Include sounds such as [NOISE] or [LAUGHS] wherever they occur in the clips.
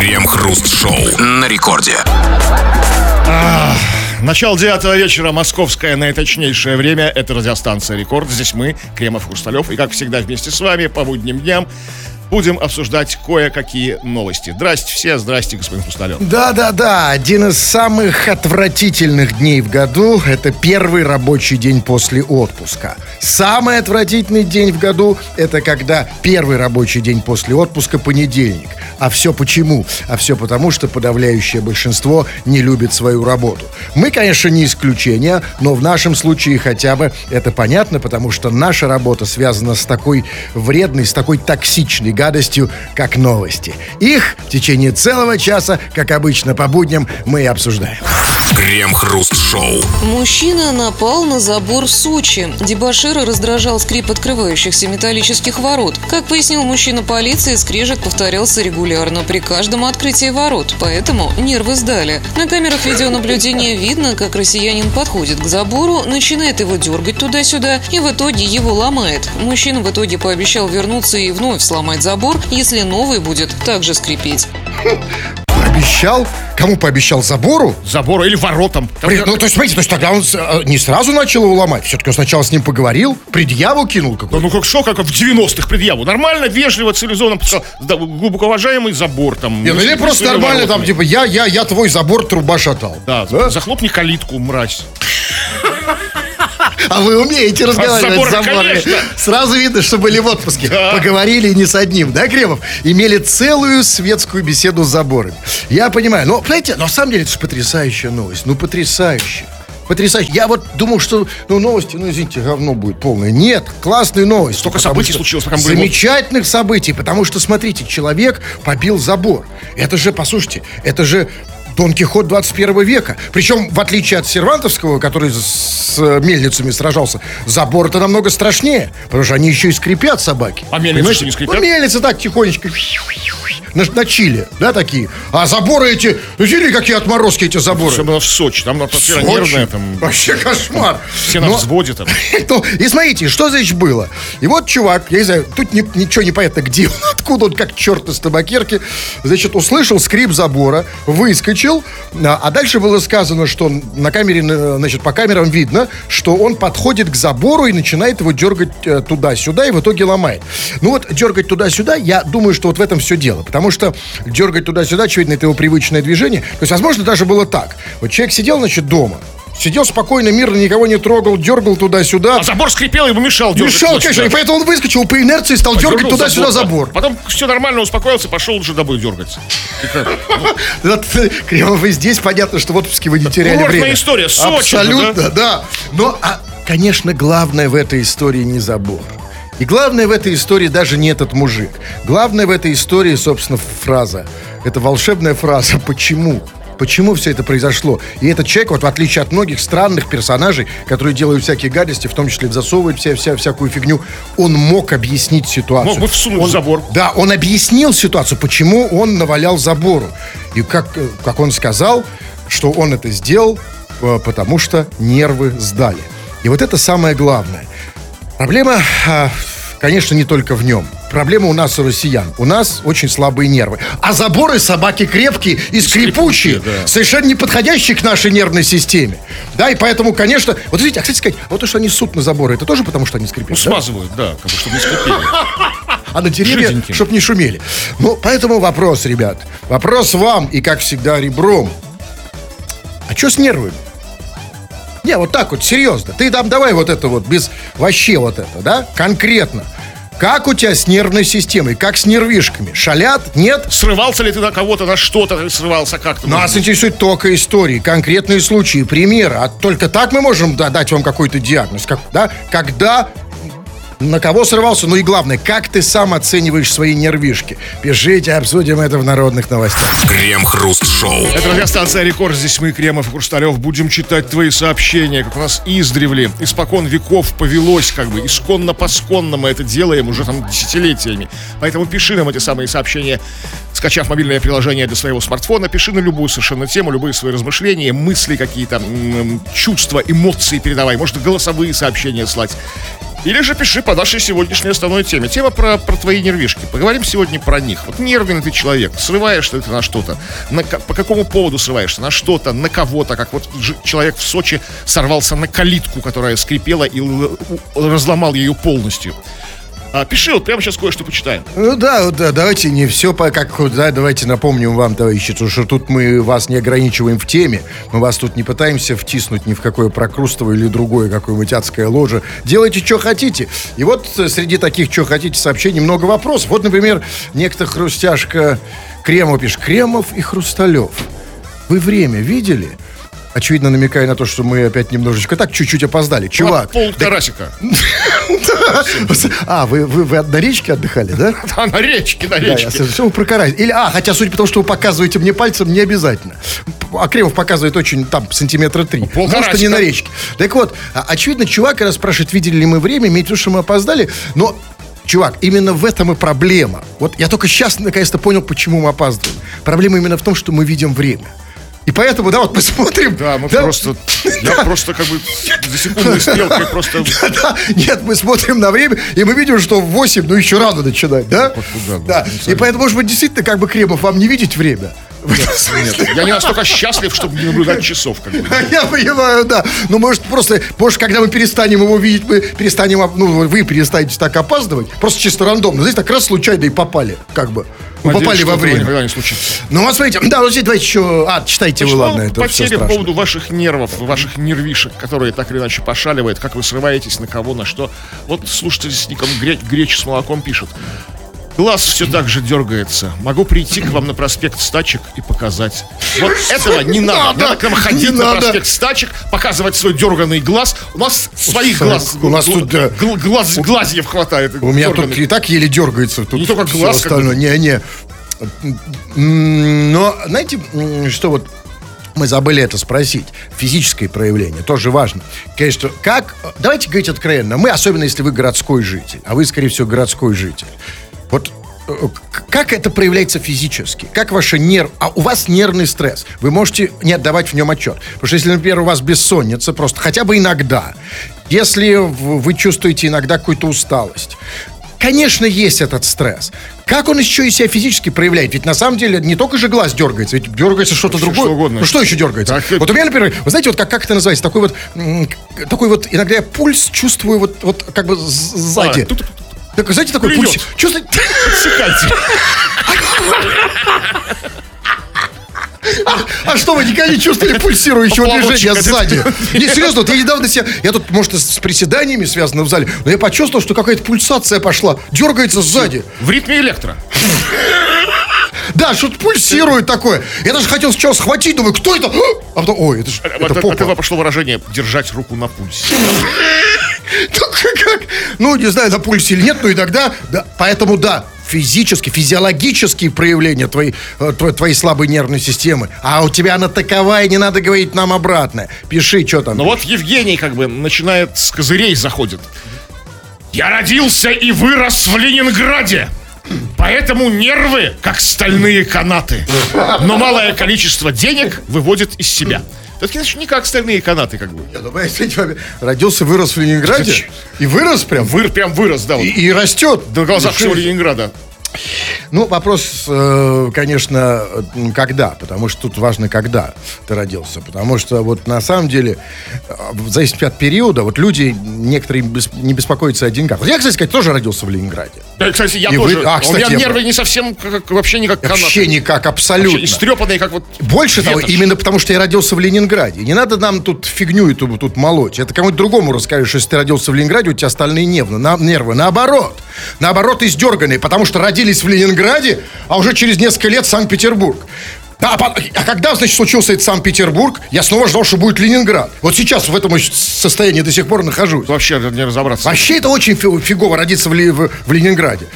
Крем-хруст-шоу на рекорде. Начало девятого вечера, московское наиточнейшее время. Это радиостанция «Рекорд». Здесь мы, Кремов Хрусталев. И, как всегда, вместе с вами по будним дням будем обсуждать кое-какие новости. Здрасте все, здрасте, господин Хрусталев. Да-да-да, один из самых отвратительных дней в году – это первый рабочий день после отпуска. Самый отвратительный день в году – это когда первый рабочий день после отпуска – понедельник. А все почему? А все потому, что подавляющее большинство не любит свою работу. Мы, конечно, не исключение, но в нашем случае хотя бы это понятно, потому что наша работа связана с такой вредной, с такой токсичной гадостью, как новости. Их в течение целого часа, как обычно по будням, мы и обсуждаем. Крем-хруст-шоу. Мужчина напал на забор в Сочи. Дебашира раздражал скрип открывающихся металлических ворот. Как пояснил мужчина полиции, скрежет повторялся регулярно при каждом открытии ворот, поэтому нервы сдали. На камерах видеонаблюдения видно, как россиянин подходит к забору, начинает его дергать туда-сюда и в итоге его ломает. Мужчина в итоге пообещал вернуться и вновь сломать забор, если новый будет также скрипеть. Обещал? Кому пообещал? Забору? Забору или воротам. Там Блин, ну, то есть, смотрите, то есть тогда он э, не сразу начал его ломать. Все-таки он сначала с ним поговорил, предъяву кинул Да какую ну как что, как в 90-х предъяву. Нормально, вежливо, цивилизованно да, глубоко уважаемый забор там. Не, ну или просто нормально там, воротами. типа, я, я, я твой забор труба шатал. Да, захлопни калитку, мразь. А вы умеете разговаривать забора, с заборами. Сразу видно, что были в отпуске. Да. Поговорили не с одним, да, Кремов? Имели целую светскую беседу с заборами. Я понимаю, но, знаете, на самом деле это же потрясающая новость. Ну, потрясающая. Потрясающе. Я вот думал, что ну, новости, ну, извините, говно будет полное. Нет, классные новости. Столько событий случилось, пока Замечательных событий, потому что, смотрите, человек побил забор. Это же, послушайте, это же Дон Кихот 21 века. Причем, в отличие от Сервантовского, который с э, мельницами сражался, забор-то намного страшнее, потому что они еще и скрипят собаки. А мельницы Понимаете? не скрипят? Ну, мельницы так тихонечко на, на чиле, да, такие. А заборы эти, ну, видели, какие отморозки эти заборы? Особенно в Сочи. Там атмосфера Сочи? нервная. Там, Вообще кошмар. все на Но- взводе там. [LAUGHS] Ну, и смотрите, что значит было. И вот чувак, я не знаю, тут ни- ничего не понятно, где он, [LAUGHS] откуда он, как черт из табакерки, значит, услышал скрип забора, выскочил, а, а дальше было сказано, что на камере, э, значит, по камерам видно, что он подходит к забору и начинает его дергать э, туда-сюда и в итоге ломает. Ну вот, дергать туда-сюда, я думаю, что вот в этом все дело, потому что дергать туда-сюда, очевидно, это его привычное движение. То есть, возможно, даже было так. Вот человек сидел, значит, дома, Сидел спокойно, мирно, никого не трогал, дергал туда-сюда. А забор скрипел, ему мешал дергать Мешал, конечно, и поэтому он выскочил по инерции, стал дергать Дергал туда-сюда забор. да. Потом все нормально, успокоился, пошел уже домой дергаться. [LAUGHS] Вот, Кремов, и здесь понятно, что в отпуске вы не теряли время. история, Сочи Абсолютно, да. Но, а, конечно, главное в этой истории не забор. И главное в этой истории даже не этот мужик. Главное в этой истории, собственно, фраза. Это волшебная фраза. Почему? Почему все это произошло? И этот человек, вот в отличие от многих странных персонажей, которые делают всякие гадости, в том числе засовывают вся, вся, всякую фигню, он мог объяснить ситуацию. Мог бы всунуть Он- забор. Да, он объяснил ситуацию, почему он навалял забору. И как, э, как он сказал, что он это сделал, э, потому что нервы сдали. И вот это самое главное. Проблема, а, конечно, не только в нем. Проблема у нас у россиян. У нас очень слабые нервы. А заборы собаки крепкие и скрипучие, скрипучие, да. совершенно не подходящие к нашей нервной системе. Да, и поэтому, конечно... Вот видите, а кстати сказать, вот то, что они ссут на заборы, это тоже потому, что они скрипят? Ну, да? смазывают, да, как бы, чтобы не скрипели. [LAUGHS] а на деревья, чтобы не шумели. Ну, поэтому вопрос, ребят. Вопрос вам и, как всегда, ребром. А что с нервами? Не, вот так вот, серьезно. Ты там давай вот это вот, без вообще вот это, да? Конкретно. Как у тебя с нервной системой? Как с нервишками? Шалят? Нет? Срывался ли ты на кого-то, на что-то срывался как-то? Нас интересует только истории, конкретные случаи, примеры. А только так мы можем да, дать вам какой-то диагноз. Как, да? Когда на кого срывался, ну и главное, как ты сам оцениваешь свои нервишки. Пишите, обсудим это в народных новостях. Крем-хруст-шоу. Это радиостанция «Рекорд». Здесь мы, Кремов и Хрусталев, будем читать твои сообщения, как у нас издревле, испокон веков повелось, как бы, исконно-посконно мы это делаем уже там десятилетиями. Поэтому пиши нам эти самые сообщения, скачав мобильное приложение для своего смартфона, пиши на любую совершенно тему, любые свои размышления, мысли какие-то, чувства, эмоции передавай, может, голосовые сообщения слать. Или же пиши по нашей сегодняшней основной теме. Тема про, про твои нервишки. Поговорим сегодня про них. Вот нервный ты человек, срываешься ты на что-то. На, по какому поводу срываешься? На что-то, на кого-то. Как вот человек в Сочи сорвался на калитку, которая скрипела и разломал ее полностью. А, пиши, вот прямо сейчас кое-что почитаем. Ну да, да, давайте не все по как, да, давайте напомним вам, товарищи, что тут мы вас не ограничиваем в теме, мы вас тут не пытаемся втиснуть ни в какое прокрустово или другое какое-нибудь адское ложе. Делайте, что хотите. И вот среди таких, что хотите, сообщений много вопросов. Вот, например, некто хрустяшка Кремов пишет. Кремов и Хрусталев. Вы время видели? Очевидно намекая на то, что мы опять немножечко так чуть-чуть опоздали. Чувак. Пол Тарасика. [LAUGHS] А, вы, на речке отдыхали, да? [LAUGHS] Да, на речке, на речке. Все про Или, а, хотя, судя по тому, что вы показываете мне пальцем, не обязательно. А Кремов показывает очень, там, сантиметра три. Может, не на речке. Так вот, а, очевидно, чувак, когда спрашивает, видели ли мы время, имеет в виду, что мы опоздали, но Чувак, именно в этом и проблема. Вот я только сейчас наконец-то понял, почему мы опаздываем. Проблема именно в том, что мы видим время. И поэтому, да, вот мы смотрим. Да, мы да, просто. Я просто как бы за секундной стрелкой просто. [LAUGHS] Да, да, нет, мы смотрим на время, и мы видим, что в 8, ну еще рано начинать, да? Да. да. И поэтому, может быть, действительно, как бы Кремов, вам не видеть время. Нет, нет, я не настолько счастлив, чтобы не наблюдать часов. Как бы. [LAUGHS] Я понимаю, да. Ну, может, просто, может, когда мы перестанем его видеть, мы перестанем, ну, вы перестанете так опаздывать, просто чисто рандомно. Здесь так раз случайно и попали, как бы. Надеюсь, попали во время. Не. Ну, вот смотрите, да, вот здесь давайте еще... А, читайте вы, ладно, это все по поводу ваших нервов, ваших нервишек, которые так или иначе пошаливают, как вы срываетесь на кого, на что. Вот слушайте, с ником Греч с молоком пишет. Глаз все так же дергается. Могу прийти к вам на проспект Стачек и показать. Вот этого не надо. Надо к нам ходить на проспект Стачек, показывать свой дерганный глаз. У нас своих глаз. У нас тут глаз, глазьев хватает. У меня тут и так еле дергается. Тут не только глаз. Остальное. Не, не. Но, знаете, что вот мы забыли это спросить. Физическое проявление тоже важно. Конечно, как... Давайте говорить откровенно. Мы, особенно если вы городской житель, а вы, скорее всего, городской житель. Вот э, как это проявляется физически? Как ваша нерв... А у вас нервный стресс. Вы можете не отдавать в нем отчет. Потому что если, например, у вас бессонница, просто хотя бы иногда, если вы чувствуете иногда какую-то усталость, Конечно, есть этот стресс. Как он еще и себя физически проявляет? Ведь на самом деле не только же глаз дергается, ведь дергается что-то другое. Что угодно. Ну что еще дергается? Так, вот у меня, например, вы знаете, вот как, как это называется? Такой вот, такой вот, иногда я пульс чувствую вот, вот как бы сзади. А, так, знаете, такой пульс. Чувствуете? Подсекайте. А, а что, вы никогда не чувствовали пульсирующего движения сзади? Не, серьезно, вот я недавно себя... Я тут, может, с приседаниями связано в зале, но я почувствовал, что какая-то пульсация пошла. Дергается сзади. В ритме электро. Да, что-то пульсирует такое. Я даже хотел сначала схватить, думаю, кто это? А потом, ой, это же это, это попа. От пошло выражение «держать руку на пульсе». [LAUGHS] Ну, как? Ну, не знаю, на пульсе или нет, но иногда, да, поэтому да, физически, физиологические проявления твоей, э, твоей, слабой нервной системы. А у тебя она таковая, не надо говорить нам обратно. Пиши, что там. Ну вот Евгений как бы начинает с козырей заходит. Я родился и вырос в Ленинграде. Поэтому нервы, как стальные канаты. Но малое количество денег выводит из себя. Это, конечно, не как стальные канаты, как бы. Нет, ну, родился, вырос в Ленинграде. И вырос прям. Выр, прям вырос, да. Вот. И, и растет. На глазах всего Ленинграда. Ну, вопрос, э, конечно, когда, потому что тут важно, когда ты родился. Потому что вот на самом деле, э, в зависимости от периода, вот люди некоторые не беспокоятся о деньгах. Вот я, кстати сказать, тоже родился в Ленинграде. Да, кстати, я И тоже. Вы... А, кстати, У меня нервы не совсем, как, вообще никак канаты. Вообще никак, абсолютно. Вообще истрепанные, как вот Больше ветошь. того, именно потому что я родился в Ленинграде. Не надо нам тут фигню эту тут молоть. Это кому-то другому расскажешь, если ты родился в Ленинграде, у тебя остальные нервы. На, нервы. Наоборот. Наоборот, издерганные, потому что родились в Ленинграде, а уже через несколько лет Санкт-Петербург. А, а когда, значит, случился этот Санкт-Петербург, я снова ждал, что будет Ленинград. Вот сейчас в этом состоянии до сих пор нахожусь. Вообще не разобраться. Вообще это очень фигово родиться в, в, в Ленинграде.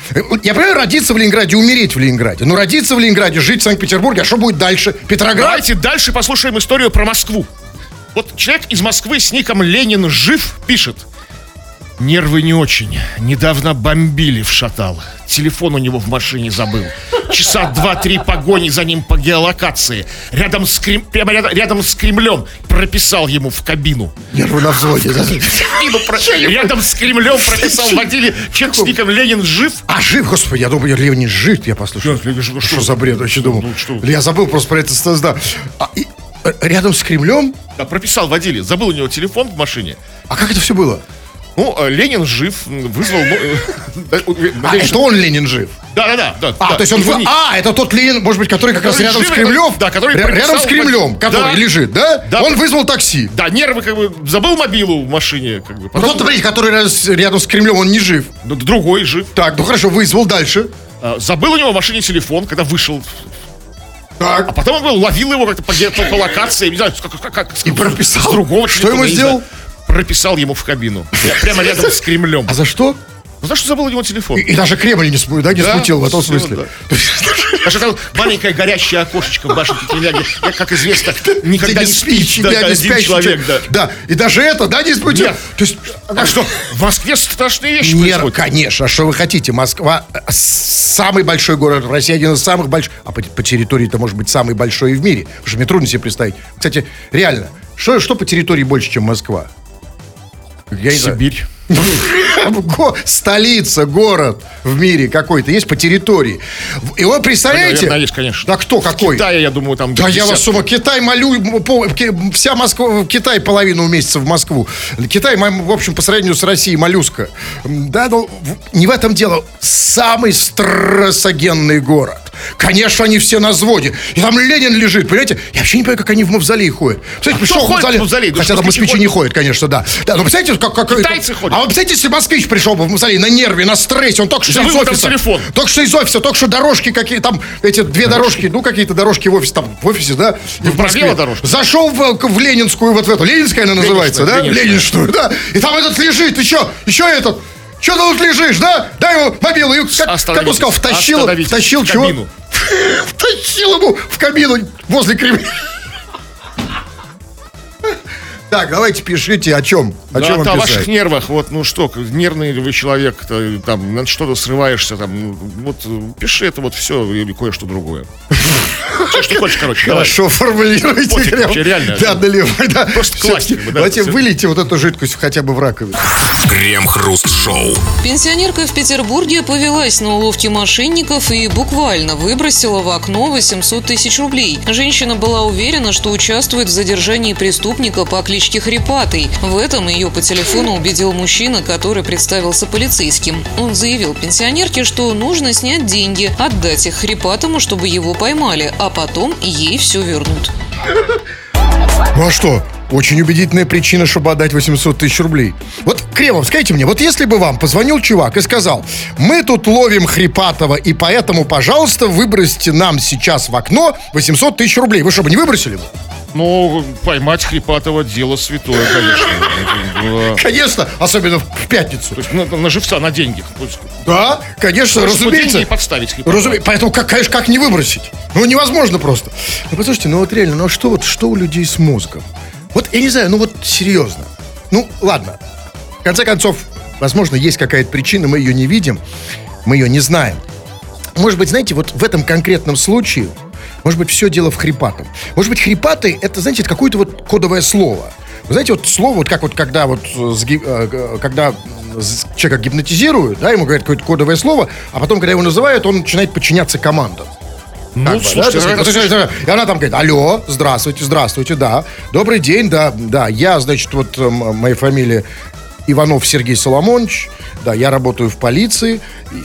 Я понимаю, родиться в Ленинграде, умереть в Ленинграде. Но родиться в Ленинграде, жить в Санкт-Петербурге, а что будет дальше? Петроград? Давайте дальше послушаем историю про Москву. Вот человек из Москвы с ником Ленин жив пишет. Нервы не очень. Недавно бомбили в Шатал. Телефон у него в машине забыл. Часа два-три погони за ним по геолокации. Рядом с, Крем... Прямо рядом, рядом с Кремлем прописал ему в кабину. Нервы на взводе. да. Кабину про- Рядом с Кремлем прописал водили чек с ником Ленин жив. А жив, господи, я думаю, Ленин жив, я послушал. Что, что? за бред, вообще думал. Ну, что? Я забыл просто про это, да. А, и, э, рядом с Кремлем? Да, прописал водили. Забыл у него телефон в машине. А как это все было? Ну, э, Ленин жив, вызвал... ну, э, [LAUGHS] да, э, А, это он Ленин жив. Да, А, да, то есть он... А, это тот Ленин, может быть, который как раз рядом с Кремлем? да, который Ря- Рядом с Кремлем, который Да. лежит, да? Да. Он вызвал такси. Да, нервы как бы... Забыл мобилу в машине. Как бы. Ну, тот, который рядом с- Кремлем, он не жив. д- другой жив. Так, ну хорошо, вызвал дальше. А, Забыл у него в машине телефон, когда вышел. А Так. потом он ловил его как-то по, по, по локации, не знаю, как, как, как- И прописал. с другого Что ему не сделал? знаю. Прописал ему в кабину. Пря- Прямо рядом с Кремлем. А за что? Ну, за что забыл у него телефон? И, и даже Кремль не, сму- да, не Да, смутил в этом всё, смысле. да. Даже там маленькое горящее окошечко в башенке Теляги, как известно, никогда где не спит, да, не спящий человек, да. Да, и даже это, да, не смутил. Нет. То есть, А что, в Москве страшные вещи Нет, происходят. конечно, а что вы хотите? Москва э, самый большой город в России, один из самых больших, а по, по территории это может быть самый большой и в мире. Потому что мне трудно себе представить. Кстати, реально, что, что по территории больше, чем Москва? Я. Сибирь. Столица, город в мире какой-то есть по территории. И вы представляете? Наверное, есть, конечно. Да кто, какой? Китая, я думаю, там... Да я вас десятки. с ума. Китай молю, вся Москва, Китай половину месяца в Москву. Китай, в общем, по сравнению с Россией, моллюска. Да, но в- не в этом дело. Самый стрессогенный город. Конечно, они все на взводе. И там Ленин лежит, понимаете? Я вообще не понимаю, как они в мавзолей ходят. Представляете, А кто пришел в ходит в мавзолей- мавзолей? Да Хотя там москвичи москвичи не ходят? ходят, конечно, да. Да, но представляете, как... как Китайцы ходят. А вот представляете, если москвич пришел бы в мавзолей на нерве, на стрессе, он только что из офиса. телефон. Только что из офиса, только что дорожки какие там, эти две дорожки, ну какие-то дорожки в офисе, там в офисе, да, и в Москве. Дорожка? Зашел в, в Ленинскую, вот в эту, Ленинская она называется, да? Ленинская. Ленинскую, да. И там этот лежит, что, еще этот, что ты тут лежишь, да? Дай ему мобилу, и как, как он сказал, втащил, втащил чего? [LAUGHS] Втащил ему в кабину возле Кремля. Так, давайте пишите, о чем, о Да, чем о вам ваших писать. нервах, вот, ну что, нервный вы человек, то, там, на что-то срываешься, там, ну, вот, э, пиши это вот все или кое-что другое. [LAUGHS] Всё, что хочешь, короче. Хорошо вообще, реально. Да, наливай, да. Просто да, Давайте вылейте вот эту жидкость хотя бы в раковину. Крем-хруст-шоу. Пенсионерка в Петербурге повелась на уловки мошенников и буквально выбросила в окно 800 тысяч рублей. Женщина была уверена, что участвует в задержании преступника по кличке Хрипатый. В этом ее по телефону убедил мужчина, который представился полицейским. Он заявил пенсионерке, что нужно снять деньги, отдать их Хрипатому, чтобы его поймали, а потом ей все вернут. Ну а что? Очень убедительная причина, чтобы отдать 800 тысяч рублей. Вот, Кремов, скажите мне, вот если бы вам позвонил чувак и сказал, мы тут ловим Хрипатова, и поэтому, пожалуйста, выбросьте нам сейчас в окно 800 тысяч рублей. Вы что, бы не выбросили бы? Ну, поймать Хрипатова дело святое, конечно. [LAUGHS] Конечно, особенно в пятницу. То есть на, на живца, на деньги. Да, конечно, чтобы разумеется. деньги подставить Хрипатова. Разуме- Поэтому, как, конечно, как не выбросить? Ну, невозможно просто. Ну, послушайте, ну вот реально, ну а что вот, что у людей с мозгом? Вот, я не знаю, ну вот серьезно. Ну, ладно. В конце концов, возможно, есть какая-то причина, мы ее не видим, мы ее не знаем. Может быть, знаете, вот в этом конкретном случае, может быть, все дело в хрипатом. Может быть, хрипатый, это, знаете, какое-то вот кодовое слово. Вы знаете, вот слово, вот как вот когда вот, э, э, когда человека гипнотизируют, да, ему говорят какое-то кодовое слово, а потом, когда его называют, он начинает подчиняться командам. Ну, Как бы, слушайте, да, это- это- И она там говорит, алло, здравствуйте, здравствуйте, да, добрый день, да, да, я, значит, вот м, моя фамилия Иванов Сергей Соломонович, да, я работаю в полиции,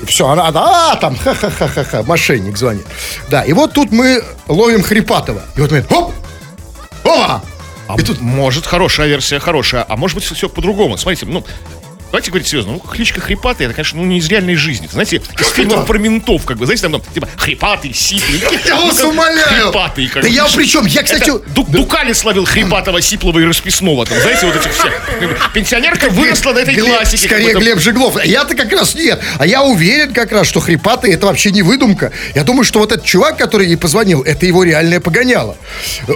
все, она, она, а, там, ха-ха-ха-ха, мошенник звонит, да, и вот тут мы ловим Хрипатова, и вот мы, хоп, опа, А тут может хорошая версия, хорошая, а может быть все по-другому. Смотрите, ну, давайте говорить серьезно. Ну, кличка Хрипатый, это, конечно, ну, не из реальной жизни. Это, знаете, из фильмов про ментов, как бы, знаете, там, там, типа, Хрипатый, Сиплый. Я вас умоляю. Хрипатый. Как Да я при чем? Я, кстати, Дукали словил Хрипатова, Сиплова и Расписного. Там, знаете, вот этих всех. Пенсионерка выросла на этой классике. Скорее. Глеб Жиглов. А Я-то как раз нет. А я уверен как раз, что хрипатый это вообще не выдумка. Я думаю, что вот этот чувак, который ей позвонил, это его реальное погоняло.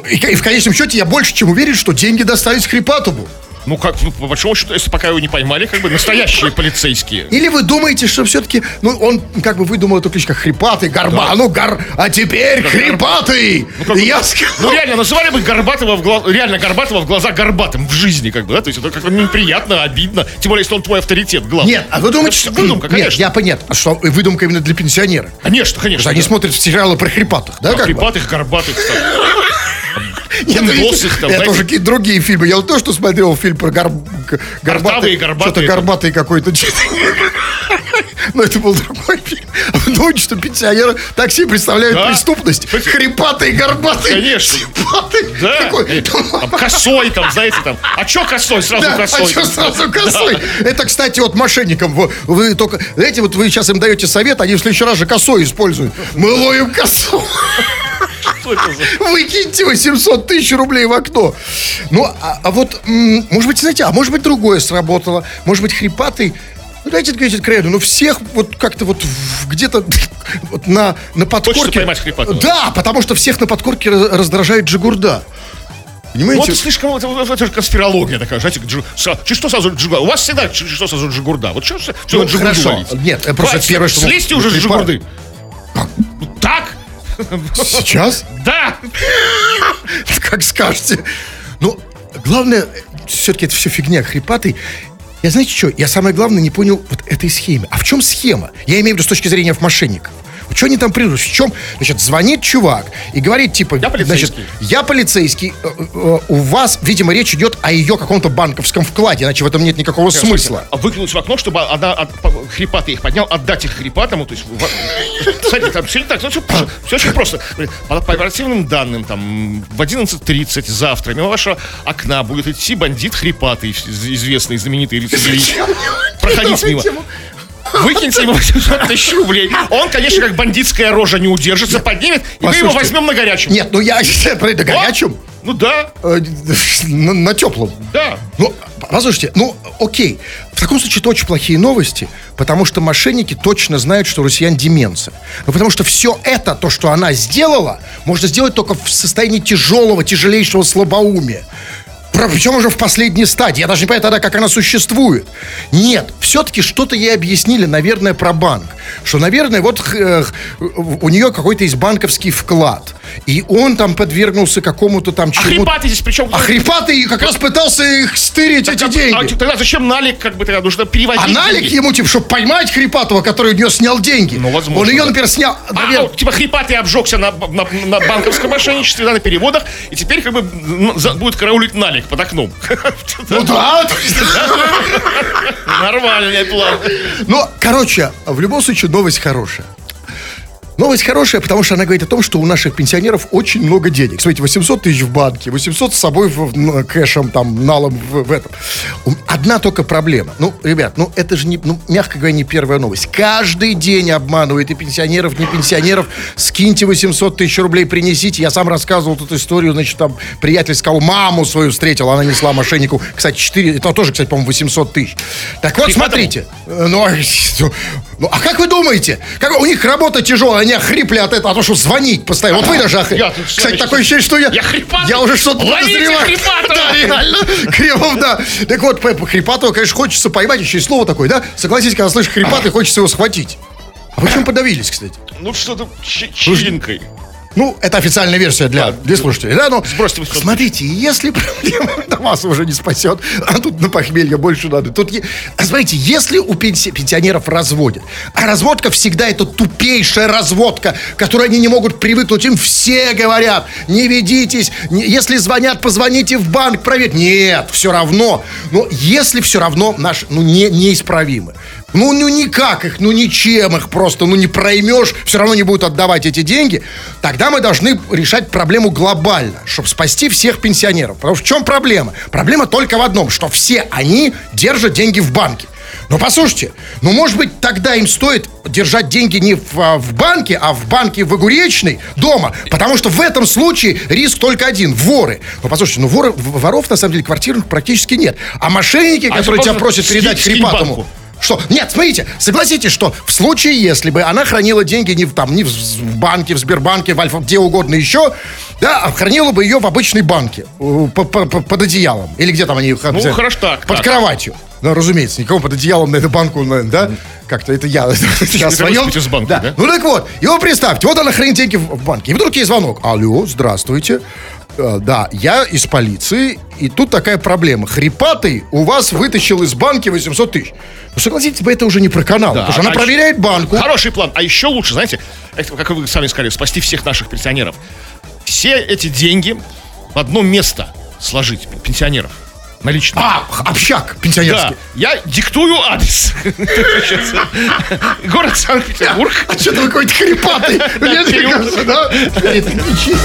И, в конечном счете я больше чем уверен, что деньги достались хрипатому. Ну как, ну, по большому счету, если пока его не поймали, как бы настоящие [LAUGHS] полицейские. Или вы думаете, что все-таки, ну, он как бы выдумал эту кличку хрипатый, горба, Да. ну, гор, а теперь хрипатый! Ну, как бы, Я ну, сказал, реально, называли бы Горбатова в глаз... реально Горбатова в глаза Горбатым в жизни, как бы, да? То есть это как-то неприятно, обидно. Тем более, если он твой авторитет главный. Нет, а вы думаете, Это что... выдумка, Нет, конечно. я понятно, а что выдумка именно для пенсионера. Конечно, конечно. Они да. смотрят сериалы про хрипатых, да, как бы? Хрипатых, горбатых. там. Нет, Босых там, Это уже какие-то другие фильмы. Я вот то, что смотрел фильм про горбатый. Горбатые Что-то горбатый какой-то. Но это был другой фильм. А думаете, что пенсионеры так себе представляют Да. преступность? Хрипатый, горбатый. Конечно. Хрипатый. Да, Такой. там косой там, знаете, там. А чё косой? Сразу Да, косой. а что сразу косой? Это, кстати, вот мошенникам. Вы, вы только, знаете, вот вы сейчас им даете совет, они в следующий раз же косой используют. Мы ловим за- Выкиньте 800 тысяч рублей в окно. Ну, а, а вот, может быть, знаете, а может быть, другое сработало. Может быть, хрипатый. Ну, дайте говорить откровенно, ну, всех вот как-то вот где-то [LAUGHS] вот на, на подкорке... поймать Хрипатова? Да, потому что всех на подкорке раз- раздражает Джигурда. Понимаете? Вот это слишком, это, это же конспирология такая, знаете, джи- са- что сразу джигурда? У вас всегда чи- что сразу джигурда? Вот что, что Ну, джигурду хорошо. Нет, это просто Хватит, первое, что- Слезьте уже с джигурды. Ну, Так? Сейчас? Да! [LAUGHS] как скажете. Ну, главное, все-таки это все фигня, хрипатый. Я знаете что, я самое главное не понял вот этой схемы. А в чем схема? Я имею в виду с точки зрения мошенников. Что они там придумали? В чем? Значит, звонит чувак и говорит, типа, Я значит, я полицейский, э, э, у вас, видимо, речь идет о ее каком-то банковском вкладе, иначе в этом нет никакого смысла. А выкинуть в окно, чтобы она от, хрипатый их поднял, отдать их хрипатому, то есть... Смотрите, там все не так, все, очень просто. По, оперативным данным, там, в 11.30 завтра мимо вашего окна будет идти бандит хрипатый, из- известный, знаменитый рецидивист. Проходить мимо. Выкиньте ему [LAUGHS] 800 тысяч рублей. Он, конечно, как бандитская рожа не удержится, поднимет, и мы его послушайте. возьмем на горячем. Нет, ну я про это горячем, Ну да, э, на, на теплом. да. Ну, послушайте, ну, окей. В таком случае это очень плохие новости, потому что мошенники точно знают, что у россиян деменция. Ну, потому что все это, то, что она сделала, можно сделать только в состоянии тяжелого, тяжелейшего слабоумия. Причем уже в последней стадии. Я даже не понимаю тогда, как она существует. Нет, все-таки что-то ей объяснили, наверное, про банк. Что, наверное, вот э, у нее какой-то есть банковский вклад. И он там подвергнулся какому-то там А чему-то. хрипатый здесь причем... А хрипатый как раз пытался их стырить, эти А, деньги. тогда зачем налик, как бы, тогда нужно переводить А налик деньги? ему, типа, чтобы поймать Хрипатова, который у нее снял деньги. Ну, возможно, Он ее, да. например, снял. А, наверное, а, типа хрипатый обжегся на, на, на банковском мошенничестве, да, на переводах, и теперь как бы м, за- будет караулить налик под окном. [LAUGHS] Ну да, то есть- Нормальный план. Но, короче, в любом случае новость хорошая. Новость хорошая, потому что она говорит о том, что у наших пенсионеров очень много денег. Смотрите, 800 тысяч в банке, 800 с собой в, ну, кэшем, там, налом в, в этом. Одна только проблема. Ну, ребят, ну это же, не, ну, мягко говоря, не первая новость. Каждый день обманывает и пенсионеров, не пенсионеров. Скиньте 800 тысяч рублей, принесите. Я сам рассказывал тут историю, значит, там приятель сказал, маму свою встретил, она несла мошеннику, кстати, 4, это тоже, кстати, по-моему, 800 тысяч. Так вот, Хрипатому? смотрите, Э, Ну, а, [LAUGHS] ну, а как вы думаете? Как, у них работа тяжелая, они охрипли от этого, а то, что звонить постоянно. Вот вы даже охрипли. Кстати, такое ощущение, что я... Я хрипатый. Я уже что-то подозреваю. Да, реально. Кремов, да. Так вот, Хрипатова, конечно, хочется поймать, еще и слово такое, да? Согласитесь, когда слышишь Хрипатый, хочется его схватить. А вы чем подавились, кстати? Ну что-то чи- чилинкой. Ну, это официальная версия для, для слушателей, да? Но Сбросьте 800 смотрите, если проблема [LAUGHS] да вас уже не спасет, а тут на похмелье больше надо. Тут, а смотрите, если у пенси- пенсионеров разводят, а разводка всегда это тупейшая разводка, которой они не могут привыкнуть, им все говорят, не ведитесь, не- если звонят, позвоните в банк, проверь. Нет, все равно. Но если все равно наш, ну, не, неисправимы. Ну, ну никак их, ну ничем их просто, ну не проймешь, все равно не будут отдавать эти деньги. Тогда мы должны решать проблему глобально, чтобы спасти всех пенсионеров. Потому что в чем проблема? Проблема только в одном, что все они держат деньги в банке. Но послушайте, ну может быть тогда им стоит держать деньги не в, а, в банке, а в банке в огуречной дома, потому что в этом случае риск только один – воры. Ну послушайте, ну воры, воров на самом деле квартирных практически нет. А мошенники, А которые тебя просят скинь- передать скинь Хрипатому, банку? Что? Нет, смотрите, согласитесь, что в случае, если бы она хранила деньги не в, там, не в, банке, в Сбербанке, в Альфа, где угодно еще, да, а хранила бы ее в обычной банке, по- по- по- под одеялом. Или где там они Ну, хорошо, так, Под кроватью. Ну, разумеется, никого под одеялом на эту банку, да? Как-то это я сейчас Это вы спите с банкой, да? Ну, так вот, вы представьте, вот она хранит деньги в банке, и вдруг ей звонок. Алло, здравствуйте. Э, Да, я из полиции, и тут такая проблема. Хрипатый у вас вытащил из банки 800 тысяч. Ну, согласитесь, это уже не про канал, потому что она а проверяет банку. Хороший план. А еще лучше, знаете, это, как вы сами сказали, спасти всех наших пенсионеров. Все эти деньги в одно место сложить пенсионеров. Налично. А, общак Да, пенсионерский. я диктую адрес. Город Санкт-Петербург. А что ты какой-то хрипатый? Да? Ничего.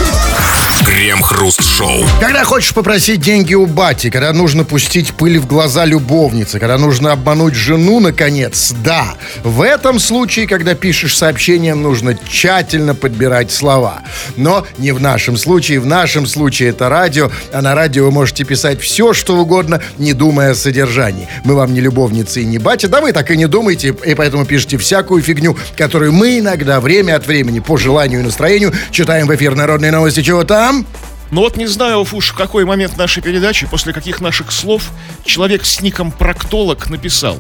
Крем-хруст-шоу. Когда хочешь попросить деньги у бати, когда нужно пустить пыль в глаза любовницы, когда нужно обмануть жену, наконец, да. В этом случае, когда пишешь сообщение, нужно тщательно подбирать слова. Но не в нашем случае. В нашем случае это радио, а на радио вы можете писать все, что угодно, не думая о содержании. Мы вам не любовницы и не батя, да вы так и не думаете, и поэтому пишите всякую фигню, которую мы иногда время от времени по желанию и настроению читаем в эфир «Народные новости». Чего там? Ну вот не знаю, уж в какой момент нашей передачи, после каких наших слов, человек с ником Проктолог написал.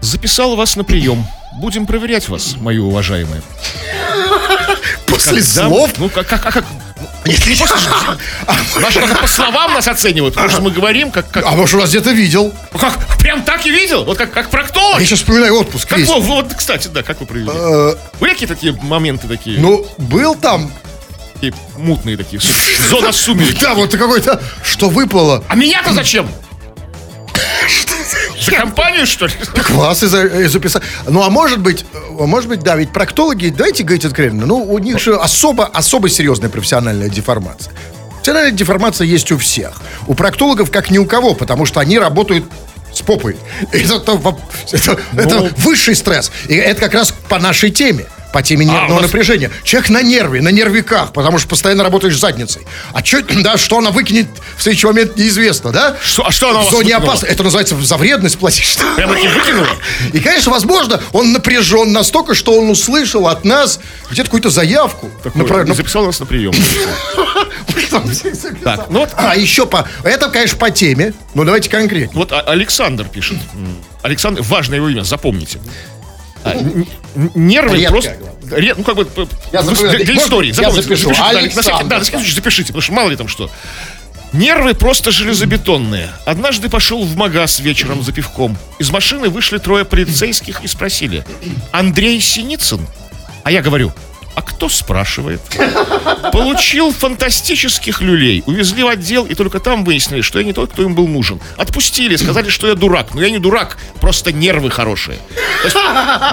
Записал вас на прием. Будем проверять вас, мои уважаемые. После Когда- слов? Ну, как, как, как, ну, не после ж- Наши как по словам нас оценивают, потому что мы говорим, как, как, А может, у вас где-то видел? как прям так и видел, вот как, как проктолог. Я сейчас вспоминаю отпуск Как вы, вот, кстати, да, как вы провели? Э, Были какие такие моменты такие, Ну, был там, такие мутные такие, зона сумерек? да, вот какой-то, что выпало. А меня-то зачем? За компанию, что ли? Класс и, за- и записать. Ну, а может быть, э, может быть, да, ведь проктологи, давайте говорить откровенно, ну, у них же особо, особо серьезная профессиональная деформация. Профессиональная деформация есть у всех. У проктологов как ни у кого, потому что они работают с попой. [LAUGHS] Это, это, это- это высший стресс. И это как раз по нашей теме. По теме нервного нас- напряжения. Человек на нерве, на нервиках, потому что постоянно работаешь с задницей. А чё, [CLEARS THROAT] да, что она выкинет в следующий момент, неизвестно, да? Что- а что она В вас зоне опасности. Это называется за вредность платишь. Прямо таки выкинула? И, конечно, возможно, он напряжен настолько, что он услышал от нас где-то какую-то заявку. Напра- И записал нас на прием. [LAUGHS] Так, ну вот, А, еще по... Это, конечно, по теме. Но давайте конкретнее. вот А- Александр пишет. Александр, важное его имя, запомните. А, Нервы просто... ре- Ну, как бы... Я ну, для, истории. я запишу? запишите, да, на Александр. Да, на всякий случай запишите, потому что мало ли там что. Нервы просто железобетонные. Однажды пошел в магаз вечером за пивком. Из машины вышли трое полицейских и спросили. Андрей Синицын? А я говорю, а кто спрашивает? Получил фантастических люлей. Увезли в отдел, и только там выяснили, что я не тот, кто им был нужен. Отпустили, сказали, что я дурак. Но я не дурак, просто нервы хорошие. То есть,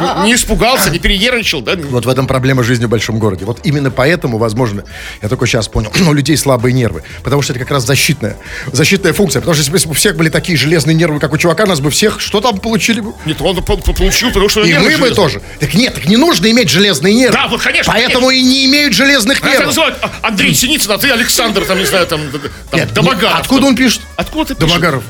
ну, не испугался, не перенервничал, да? Вот в этом проблема жизни в большом городе. Вот именно поэтому, возможно, я только сейчас понял, [CLEARS THROAT] у людей слабые нервы. Потому что это как раз защитная, защитная функция. Потому что если бы у всех были такие железные нервы, как у чувака, нас бы всех, что там получили бы? Нет, он по- по- получил, потому что И мы бы тоже. Так нет, так не нужно иметь железные нервы. Да, вот, конечно, Поэтому и не имеют железных нервов. называют? А- Андрей Синицын, а ты Александр, там, не знаю, там, там Нет, Домогаров. Откуда он пишет? Откуда ты пишешь? Домогаров.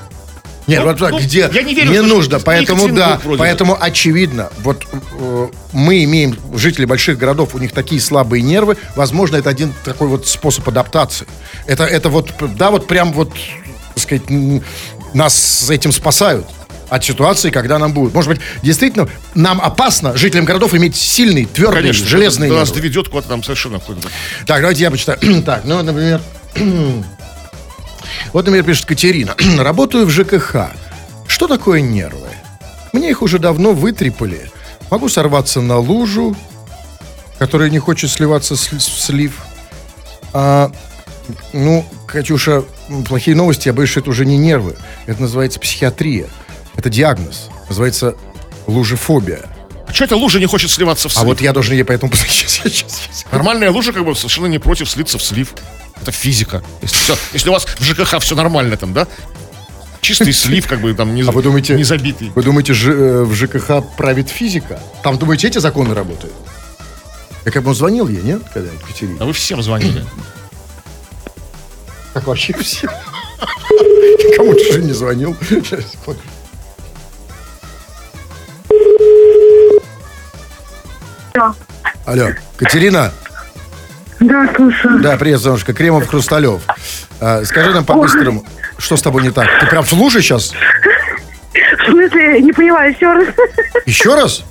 Нет, Ну, вот так, ну, где? я не верю, не нужно, поэтому да, поэтому очевидно, вот э, мы имеем жители больших городов, у них такие слабые нервы, возможно, это один такой вот способ адаптации. Это, это вот, да, вот прям вот, так сказать, нас этим спасают от ситуации, когда нам будет. Может быть, действительно, нам опасно, жителям городов, иметь сильные, твердые, Конечно, железные это нас доведет куда-то там совершенно куда-то. Так, давайте я почитаю. [CLEARS THROAT] так, ну, например... [CLEARS THROAT] вот, например, пишет Катерина. [CLEARS THROAT] Работаю в ЖКХ. Что такое нервы? Мне их уже давно вытрепали. Могу сорваться на лужу, которая не хочет сливаться с- слив. А, ну, Катюша, плохие новости. Я боюсь, что это уже не нервы. Это называется психиатрия. Это диагноз. Называется лужефобия. А что это лужа не хочет сливаться в А слив? вот я должен ей поэтому... [LAUGHS] Сейчас. Нормальная лужа как бы совершенно не против слиться в слив. Это физика. Если, всё- если у вас в ЖКХ все нормально там, да? Чистый [LAUGHS] слив, как бы там не, А вы думаете, не забитый. Вы думаете, Ж- э, в ЖКХ правит физика? Там, думаете, эти законы работают? Я как бы он звонил ей, нет? Когда Екатерине? А вы всем звонили. Как вообще все? [LAUGHS] Кому-то же не звонил. Алло, Катерина? Да, слушаю. Да, привет, Зонушка. Кремов, Хрусталев. А, скажи нам по-быстрому, что с тобой не так? Ты прям в луже сейчас? В смысле, не поняла, еще раз. Еще раз?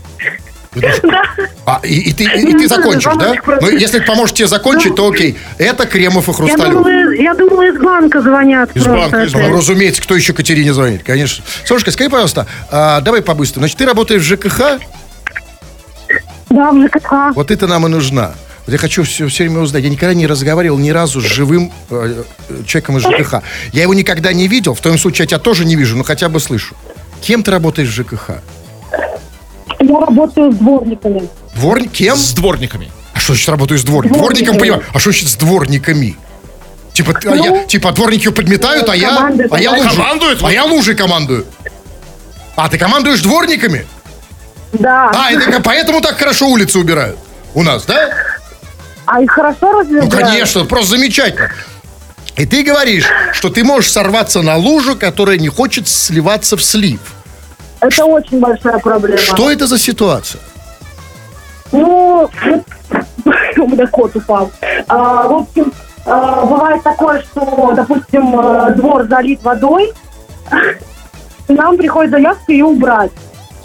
Да. А, и, и ты, и, ты закончишь, да? Ну, если поможешь тебе закончить, то окей. Это Кремов и Я Хрусталев. думала, я думала, из банка звонят. Из банка, из. Ну, разумеется, кто еще Катерине звонит, конечно. Солнышко, скажи, пожалуйста, а, давай побыстрее. Значит, ты работаешь в ЖКХ, Да, в ЖКХ. вот это нам и нужна. Вот я хочу все, все время узнать. Я никогда не разговаривал ни разу с живым э, э, человеком из ЖКХ. Я его никогда не видел. В твоем случае я тебя тоже не вижу, но хотя бы слышу. Кем ты работаешь в ЖКХ? Я работаю с дворниками. Дворник? Кем? С дворниками. А что значит работаю с? Дворниками. Дворником, понимаю. А что значит с дворниками? Типа, а Ну, я, типа дворники подметают, а я, команды а я лужу. Командуют? А я лужей командую. А, ты командуешь дворниками? Да. А, это поэтому так хорошо улицы убирают. У нас, да? А их хорошо разве? Ну, конечно, просто замечательно. И ты говоришь, что ты можешь сорваться на лужу, которая не хочет сливаться в слив. Это очень большая проблема. Что это за ситуация? Ну, [LAUGHS] у меня кот упал. А, в общем, а, бывает такое, что, допустим, э, двор залит водой, [LAUGHS] нам приходит заявка ее убрать.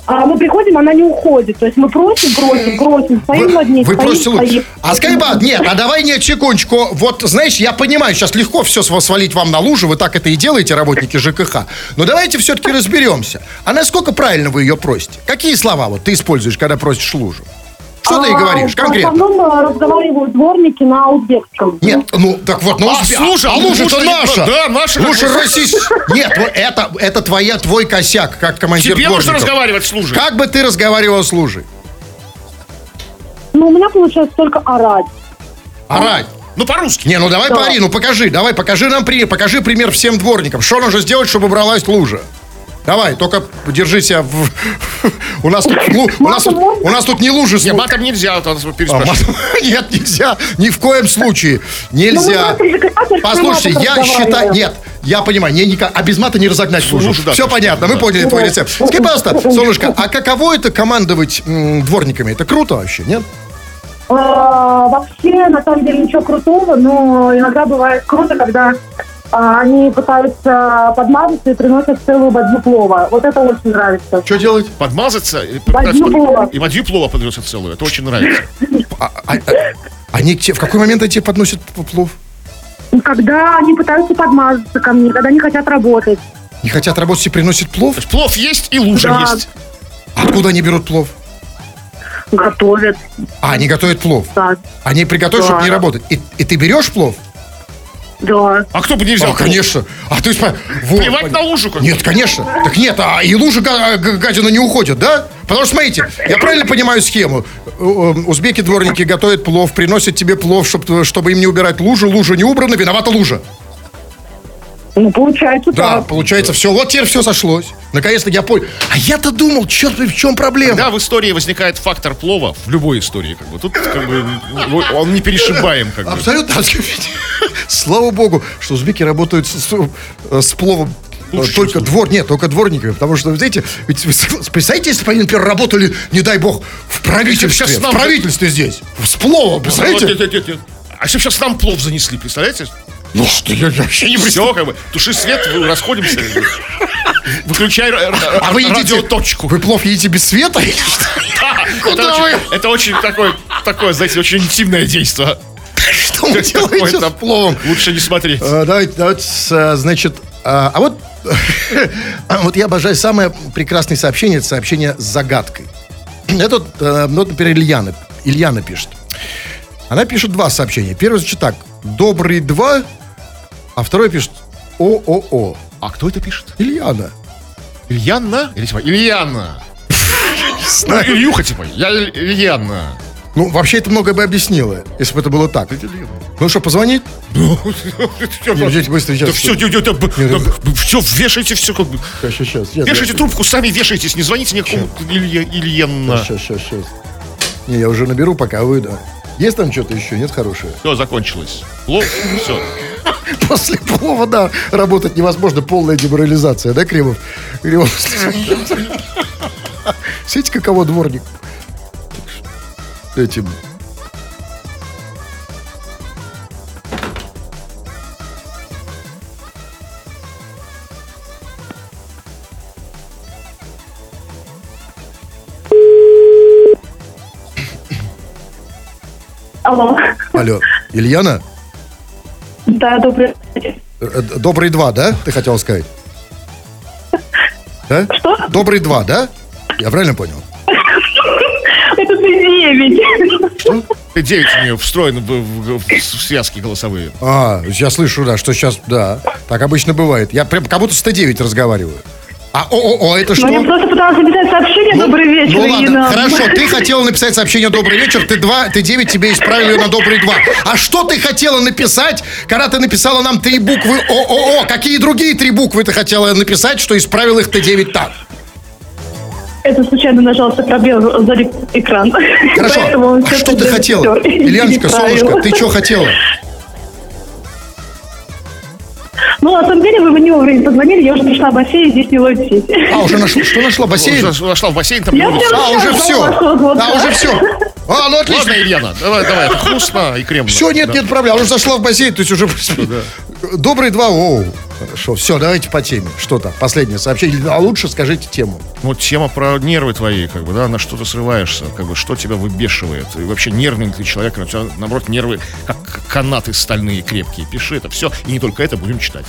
А мы приходим, она не уходит. То есть мы просим, просим, просим, стоим над ней, Вы стоим, просите лучше. стоим. А скажи, ба, нет, а давай нет, секундочку. Вот, знаешь, я понимаю, сейчас легко все свалить вам на лужу, вы так это и делаете, работники ЖКХ. Но давайте все-таки разберемся. А насколько правильно вы ее просите? Какие слова вот ты используешь, когда просишь лужу? Что ты ей А, говоришь конкретно? В основном э, разговаривают дворники на узбекском. Нет, ну так вот, ну А, узбе- слушай, а ну, лужа-то лужа не- наша. да, наша, Лучше бы. российская. Нет, это, это твоя, твой косяк, как командир Тебе нужно разговаривать с лужей. Как бы ты разговаривал с лужей? Ну, у меня получается только орать. Орать. Ну, по-русски. Не, ну давай Да. пари, ну покажи, давай, покажи нам пример, покажи пример всем дворникам. Что нужно сделать, чтобы убралась лужа? Давай, только держи себя в... [LAUGHS] У нас тут, у нас тут, у нас тут не лужи. Не, слу- матом нельзя, вот он А, переспрашивает. мат- [LAUGHS] Нет, нельзя. Ни в коем случае. Нельзя. Ну, мы же Послушайте, матом я считаю... Нет, я понимаю, не, никак, а без мата не разогнать лужу. Лужу, да, Все понятно, мы да. поняли твой Да. рецепт. Скажи, пожалуйста, Солнышко, а каково это командовать м, дворниками? Это круто вообще, нет? А, вообще, на самом деле, ничего крутого, но иногда бывает круто, когда они пытаются подмазаться и приносят целую бадью плова. Вот это очень нравится. Что делать? Подмазаться и, Бадью плова. и бадью плова подается целую. Это очень нравится. А- а- а- они в какой момент они тебе подносят плов? Когда они пытаются подмазаться ко мне, когда они хотят работать. Не хотят работать и приносят плов? То есть плов есть и лужа Да. есть. Откуда они берут плов? Готовят, А, они готовят плов. да. Они приготовят, Да. чтобы не работать. И, и ты берешь плов? Да. А кто взял? А, конечно. А ты спа- вот, Плевать пон- на лужу как Нет, конечно. Так нет, а и лужи га- гадина не уходят, да? Потому что, смотрите, я правильно понимаю схему? Э, э, Узбеки-дворники готовят плов, приносят тебе плов, чтобы, чтобы им не убирать лужу. Лужа не убрана, виновата лужа. Ну, получается Да, так. получается, все. Вот теперь все сошлось. Наконец-то я понял. А я-то думал, черт, в чем проблема? Когда в истории возникает фактор плова, в любой истории, как бы, тут как бы ну, он не перешибаем, как бы. Абсолютно. Слава богу, что узбеки работают с, с- с пловом. Лучше, только двор, нет, только дворниками, потому что, знаете, ведь представляете, если бы они, например, работали, не дай бог, в правительстве, Сейчас в нам- правительстве здесь, с пловом, представляете? нет, нет, нет, нет. А если сейчас нам плов занесли, представляете? Ну что, я вообще не Все, как бы, туши свет, расходимся. Выключай А вы едите, радиоточку. вы плов едите без света? или что? Да, Куда это, вы? очень, это очень такое, такое, знаете, очень интимное действие. Что вы делаете с пловом? Лучше не смотреть. А, Давайте, давайте, а, значит, а а вот, [LAUGHS] а вот я обожаю самое прекрасное сообщение, это сообщение с загадкой. Это, вот, э, ну, например, Ильяна, Ильяна пишет. Она пишет два сообщения. Первое звучит так. Добрый два, а второе пишет ООО. А кто это пишет? Ильяна. Ильяна? Или типа Ильяна? Ну, Ильюха, типа. Я Иль- Ильяна. Ну, вообще это многое бы объяснило, если бы это было так. Ну что, позвонить? [LAUGHS] Не, взять быстро Да сейчас. все, все, вешайте все. Сейчас, сейчас. Вешайте трубку, сами вешайтесь, не звоните никакому Илья, Ильяна. Сейчас, сейчас, сейчас. Не, я уже наберу, пока вы, да. Есть там что-то еще? Нет, хорошее? Все, закончилось. Плов, все. [LAUGHS] После плова, да, работать невозможно. Полная деморализация, да, Кремов? Кремов. [LAUGHS] Смотрите, каково дворник. этим. Алло. Алло, Ильяна? Да, добрый Э, Добрый два, да? Ты хотел сказать? Да? Что? Добрый два, да? Я правильно понял? Это ты девять. Т9 у нее встроен в, в- в связки голосовые. А, я слышу, да, что сейчас, да. Так обычно бывает. Я прям как будто с Т9 разговариваю. А, о, о, о, это что? Ну, я просто пыталась написать сообщение «Добрый вечер». Ну ладно, на- хорошо, ты [LAUGHS] хотела написать сообщение «Добрый вечер», ты два, ты 9, тебе исправили на «Добрый два». А что ты хотела написать, когда ты написала нам три буквы ООО? Какие другие три буквы ты хотела написать, что исправил их Т9 так? Это случайно нажался пробел сзади экран. Хорошо, [LAUGHS] а что ты хотела? [LAUGHS] Ильяночка, солнышко, ты что хотела? Ну, на самом деле, вы мне вовремя позвонили, я уже пришла в бассейн, здесь не ловит сеть. А, уже нашла, что нашла, бассейн? Уже Вошла в бассейн, там Я не прям- А, уже все. А, да. уже все. А, ну отлично. Ильяна, давай, давай, это вкусно и кремно. Все, нет, Да. нет проблем. Она уже зашла в бассейн, то есть уже... Добрый два, оу. Хорошо, все, давайте по теме. Что там? Последнее сообщение. А лучше скажите тему. Ну, тема про нервы твои, как бы, да, на что ты срываешься, как бы, что тебя выбешивает. И вообще нервный ты человек, у тебя, наоборот, нервы, как канаты стальные, крепкие. Пиши это все, и не только это будем читать.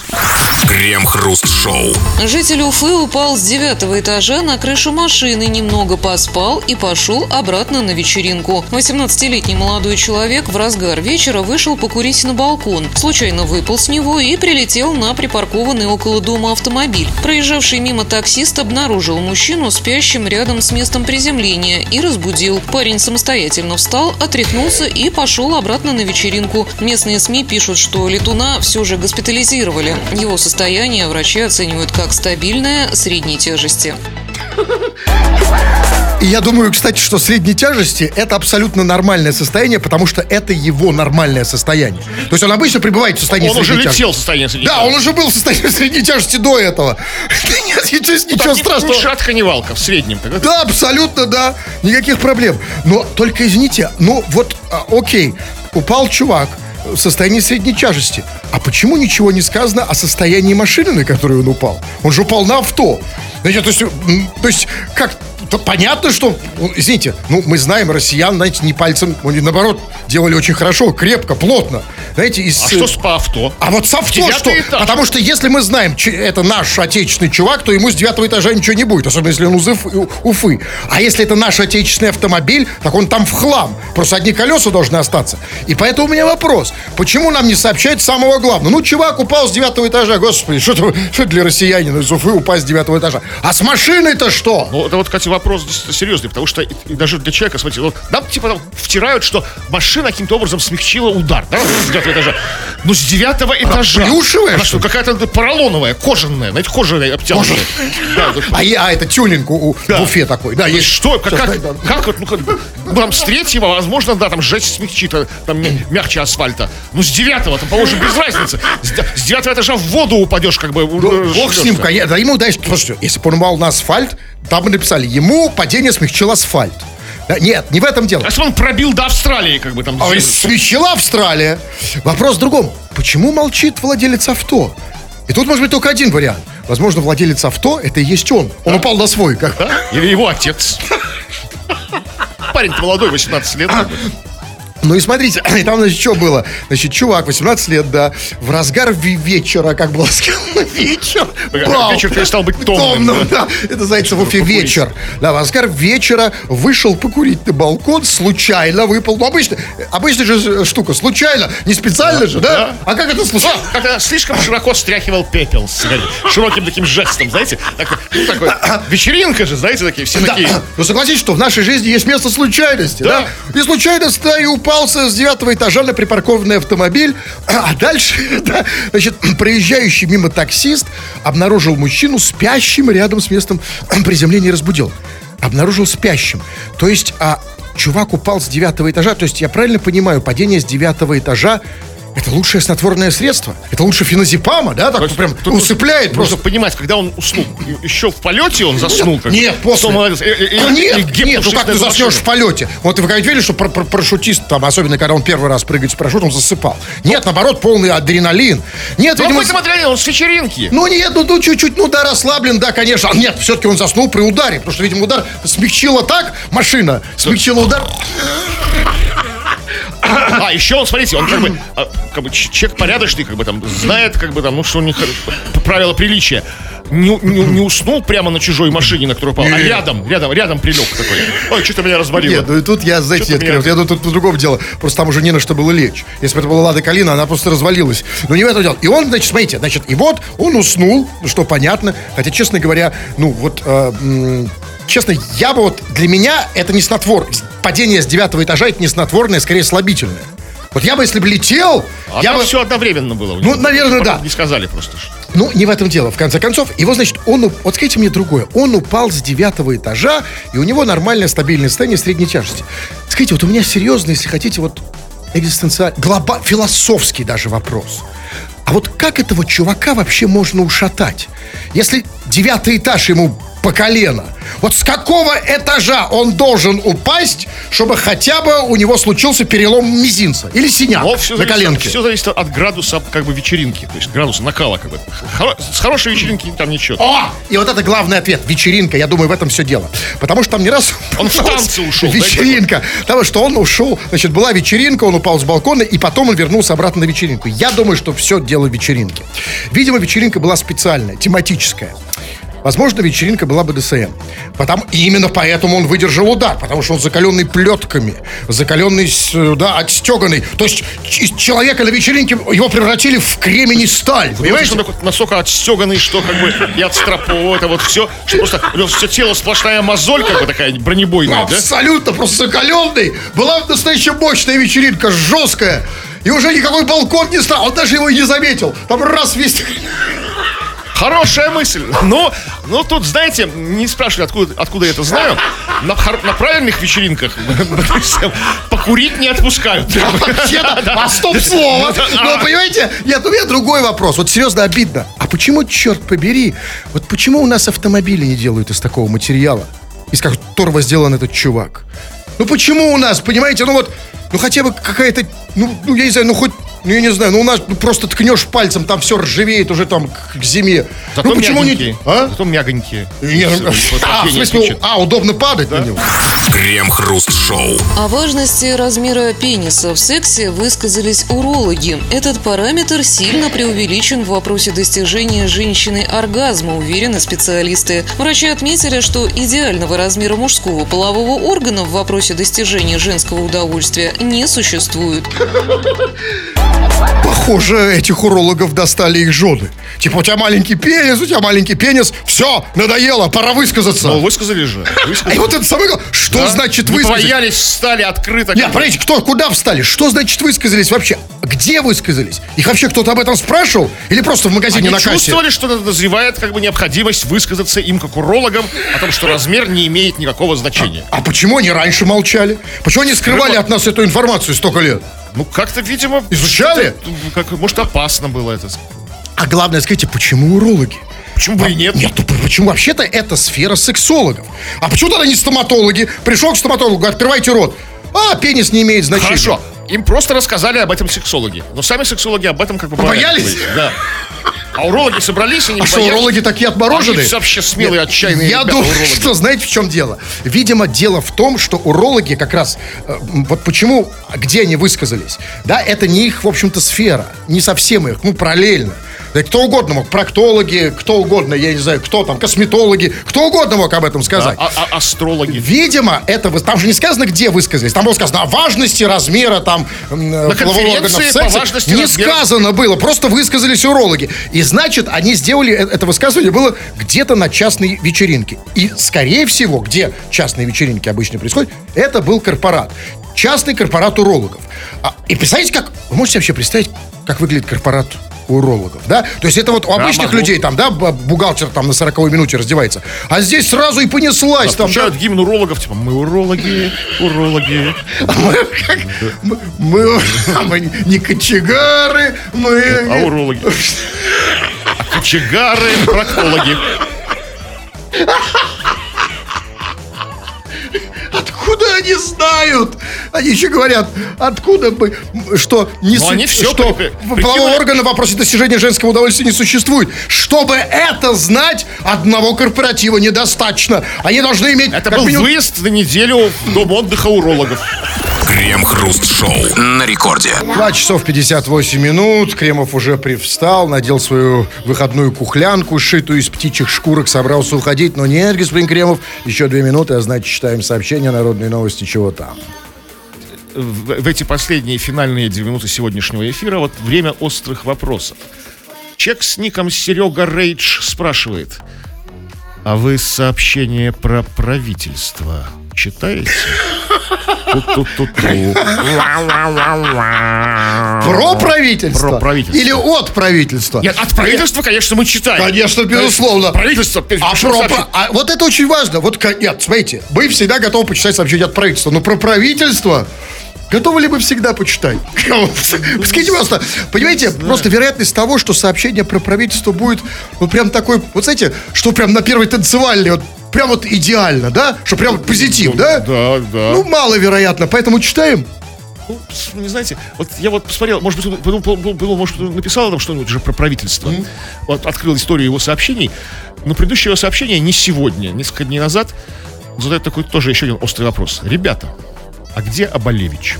Крем-хруст-шоу. Житель Уфы упал с девятого этажа на крышу машины, немного поспал и пошел обратно на вечеринку. 18-летний молодой человек в разгар вечера вышел покурить на балкон. Случайно выпал с него и прилетел на припаркованный около дома автомобиль. Проезжавший мимо таксист обнаружил мужчину спящим рядом с местом приземления и разбудил. Парень самостоятельно встал, отряхнулся и пошел обратно на вечеринку. Местные СМИ пишут, что летуна все же госпитализировали. Его состояние врачи оценивают как стабильное средней тяжести. [LAUGHS] И я думаю, кстати, что средней тяжести это абсолютно нормальное состояние, потому что это его нормальное состояние. То есть он обычно пребывает в состоянии Он уже средней тяжести. летел в состояние средней Да, он уже был в состоянии средней тяжести до этого. [LAUGHS] Нет, ничего, ничего страшного. Шатка не валка, в среднем. Да, абсолютно, да. Никаких проблем. Но только извините, ну вот, а, окей, упал чувак в состоянии средней тяжести. А почему ничего не сказано о состоянии машины, на которую он упал? Он же упал на авто. Значит, то есть, то есть как то понятно, что, ну, извините, ну, мы знаем россиян, знаете, не пальцем, они, наоборот, делали очень хорошо, крепко, плотно. Знаете, из... А что с по авто? А вот с авто что? этаж. Потому что если мы знаем, это наш отечественный чувак, то ему с девятого этажа ничего не будет, особенно если он из Уф- Уфы. А если это наш отечественный автомобиль, так он там в хлам. Просто одни колеса должны остаться. И поэтому у меня вопрос. Почему нам не сообщают самого главного? Ну, чувак упал с девятого этажа. Господи, что что для россиянина из Уфы упасть с девятого этажа? А с машиной-то что? Ну, это вот, кстати, вопрос серьезный, потому что и, и даже для человека, смотрите, вот нам типа там втирают, что машина каким-то образом смягчила удар, да, с девятого этажа. Ну, с девятого этажа. плюшевая, Она что какая-то поролоновая, кожаная, знаете, кожаная. Да, да. А, а это тюнинг у, Да. в Уфе такой. Да, есть. Что, как, как, как вот, ну, как, ну, там с третьего, возможно, да, там жесть смягчит, а, там мя- мягче асфальта. Ну, с девятого, там, по-моему, без разницы. С, с девятого этажа в воду упадешь, как бы. Ну, бог с ним, конечно. Да ему, знаешь, слушайте, если бы он упал на асфальт, там бы написали, ему падение смягчил асфальт. Да, нет, не в этом дело. А если он пробил до Австралии, как бы там. А смягчила Австралия. Вопрос в другом. Почему молчит владелец авто? И тут может быть только один вариант. Возможно, владелец авто это и есть он. Он упал на свой. Как... Да? Или его отец. Парень-то молодой, 18 лет. Как. Ну и смотрите, [CLEARS THROAT] и там, значит, что было? Значит, чувак, 18 лет, да, в разгар вечера, как было сказано, [LAUGHS] вечер. Бал. Вечер перестал быть томным, да. Это, знаете, в Уфе вечер. Да, в разгар вечера вышел покурить на балкон, случайно выпал. Ну, обычно, обычно же штука, случайно, не специально же, да? да. А как это случайно? Как-то слишком широко стряхивал пепел с. Широким таким жестом, знаете? Такой, ну, такой, [COUGHS] вечеринка же, знаете, такие, все Да. такие. Ну согласитесь, что в нашей жизни есть место случайности, да? Да. И случайность, да, и упался с девятого этажа на припаркованный автомобиль. [CLEARS THROAT] А дальше, [CLEARS THROAT] да, значит, [CLEARS THROAT] проезжающий мимо таксист обнаружил мужчину спящим рядом с местом приземления и разбудил. Обнаружил спящим. То есть, а чувак упал с девятого этажа. То есть, я правильно понимаю, падение с девятого этажа Это лучшее снотворное средство. Это лучше феназепама, да? Так есть прям тут усыпляет Нужно просто. понимать, когда он уснул, и- еще в полете он заснул. как бы. Нет, после. Молодец. Э, Ну, и нет, гипно нет, ну как ты заснешь машина. в полете? Вот вы когда видели, что пар- пар- парашютист, там, особенно когда он первый раз прыгает с парашютом, засыпал. Нет, наоборот, полный адреналин. Нет, Ну, видимо, какой-то материал, он с вечеринки. ну нет, ну, ну чуть-чуть, ну да, расслаблен, да, конечно. А Нет, все-таки он заснул при ударе, потому что, видимо, удар смягчила так машина, смягчила удар. А, еще он, смотрите, он как бы, а, как бы человек порядочный, как бы там, знает, как бы там, ну, что у них э, правила приличия. Не, не- не уснул прямо на чужой машине, на которую упал, а рядом, рядом, рядом прилег такой. Ой, что-то меня развалило. Нет, ну и тут я, знаете, нет, меня- я тут, тут по-другому дело. Просто там уже не на что было лечь. Если бы это была Лада Калина, она просто развалилась. Но не в этом дело. И он, значит, смотрите, значит, и вот он уснул, ну, что понятно. Хотя, честно говоря, ну вот, э, честно, я бы вот, для меня это не снотвор. Падение с девятого этажа это не снотворное, скорее слабительное. Вот я бы, если бы летел, А я там бы... все одновременно было. Ну, наверное, да. Не сказали просто. что- Ну, не в этом дело. В конце концов, его, значит, он... уп- Вот скажите мне другое. Он упал с девятого этажа, и у него нормальное стабильное состояние средней тяжести. Скажите, вот у меня серьезно, если хотите, вот экзистенциальный, глоба, философский даже вопрос. А вот как этого чувака вообще можно ушатать? Если девятый этаж ему по колено, вот с какого этажа он должен упасть, чтобы хотя бы у него случился перелом мизинца или синяк Но все на зависит, коленке? все зависит от градуса как бы вечеринки, то есть градуса накала как бы. Хоро- с хорошей вечеринки там ничего. О! И вот это главный ответ. Вечеринка. Я думаю, в этом все дело. Потому что там не раз... Он в танцы ушел, да, Вечеринка. Потому что он ушел. Значит, была вечеринка, он упал с балкона, и потом он вернулся обратно на вечеринку. Я думаю, что все дело в вечеринке. Видимо, вечеринка была специальная, тематическая. Возможно, вечеринка была бы ДСМ. Потому, и именно поэтому он выдержал удар. Потому что он закаленный плетками. Закаленный, да, отстеганный. То есть из человека на вечеринке его превратили в кремень и сталь. Понимаете, Понимаете? он такой настолько отстеганный, что как бы и от стропов, это вот все, что просто у него все тело сплошная мозоль, как бы такая бронебойная, да? Абсолютно, просто закаленный. Была настоящая мощная вечеринка, жесткая. И уже никакой балкон не стал. Он даже его и не заметил. Там раз весь... Хорошая мысль. Но, но тут, знаете, не спрашивали, откуда, откуда я это знаю. На, на правильных вечеринках [LAUGHS] покурить не отпускают. [LAUGHS] А стоп слово. Но, понимаете, нет, у меня другой вопрос. Вот серьезно обидно. А почему, черт побери, вот почему у нас автомобили не делают из такого материала, из которого сделан этот чувак? Ну почему у нас, понимаете, ну вот, ну хотя бы какая-то, ну, ну я не знаю, ну хоть, ну я не знаю, ну у нас ну, просто ткнешь пальцем, там все ржавеет уже там к, к зиме. Зато ну почему мягенькие. не... А? Зато мягонькие. Не, ну, [LAUGHS] а, в смысле, а, удобно падать на него. Крем-хруст-шоу. О важности размера пениса в сексе высказались урологи. Этот параметр сильно преувеличен в вопросе достижения женщиной оргазма, уверены специалисты. Врачи отметили, что идеального размера мужского полового органа в вопросе достижения женского удовольствия не существует. [LAUGHS] Похоже, этих урологов достали их жены. Типа, у тебя маленький пенис, у тебя маленький пенис. Все, надоело, пора высказаться. Ну, высказали же. А Высказали. и вот это самое главное. Что Да? значит высказались? боялись, встали открыто. Нет, смотрите, кто, куда встали? Что значит высказались вообще? Где высказались? Их вообще кто-то об этом спрашивал? Или просто в магазине Они на кассе? чувствовали, что назревает как бы необходимость высказаться им как урологам о том, что размер не имеет никакого значения. А почему они раньше молчали? Почему они скрывали Скрывали. от нас эту информацию столько лет? Ну, как-то, видимо... Изучали? что-то, Как, может, опасно было это. А главное, скажите, почему урологи? Почему бы и нет? Нет, ну почему вообще-то это сфера сексологов? А почему тогда не стоматологи? Пришел к стоматологу, открывайте рот. А, пенис не имеет значения. Хорошо. Им просто рассказали об этом сексологи. Но сами сексологи об этом как бы Побоялись? говорить. Да. А урологи собрались и не А что, урологи такие отмороженные? Они вообще смелые, Нет, отчаянные Я ребята, думаю, урологи. что знаете, в чем дело? Видимо, дело в том, что урологи как раз... э, вот почему, где они высказались? Да, это не их, в общем-то, сфера. Не совсем их, ну, параллельно. Да кто угодно мог, проктологи, кто угодно, я не знаю, кто там, косметологи, кто угодно мог об этом сказать. А- а- астрологи. Видимо, это вы- там же не сказано, где высказались. Там было сказано о важности размера там в конференции по важности Не размера. сказано было, просто высказались урологи. И значит, они сделали э- это высказывание было где-то на частной вечеринке. И скорее всего, где частные вечеринки обычно происходят, это был корпорат. Частный корпорат урологов. А, и представляете, как... Вы можете вообще представить, как выглядит корпорат урологов, да? То есть это вот у обычных могу. людей там, да, бухгалтер там на 40 минуте раздевается. А здесь сразу и понеслась там. Включают гимн урологов, типа, мы урологи, урологи. [LAUGHS] да, мы, а мы не кочегары, мы... А урологи? А кочегары, проктологи. Откуда они знают? Они еще говорят, откуда бы, что не су- они всё что при- полового органа в вопросе достижения женского удовольствия не существует. Чтобы это знать, одного корпоратива недостаточно. Они должны иметь... Это был минимум, выезд на неделю в дом отдыха урологов. Крем-хруст-шоу на рекорде. 2 часов 58 минут. Кремов уже привстал, надел свою выходную кухлянку, сшитую из птичьих шкурок, собрался уходить. Но нет, господин Кремов, еще две минуты, а значит, читаем сообщения, народные новости, чего там. В, эти последние финальные две минуты сегодняшнего эфира вот время острых вопросов. Чек с ником Серега Рейдж спрашивает, а вы сообщение про правительство читаете? Про правительство? Про правительство. Или от правительства? Нет, от правительства, конечно, мы читаем. Конечно, безусловно. Правительство. А, про, а вот это очень важно. Вот, нет, смотрите, мы всегда готовы почитать сообщение от правительства. Но про правительство готовы ли мы всегда почитать? [LAUGHS] Скажите, пожалуйста, понимаете, просто вероятность того, что сообщение про правительство будет, ну, прям такой, вот знаете, что прям на первой танцевальной, вот прям вот идеально, да? Что прям вот позитив, да? Да, да. Ну, маловероятно, поэтому читаем. Ну, с- не знаете, вот я вот посмотрел, может быть, подумал, может, написал там что-нибудь уже про правительство. Вот открыл историю его сообщений. Но предыдущее его сообщение не сегодня, несколько дней назад, задает такой тоже еще один острый вопрос. Ребята, а где Абалевич?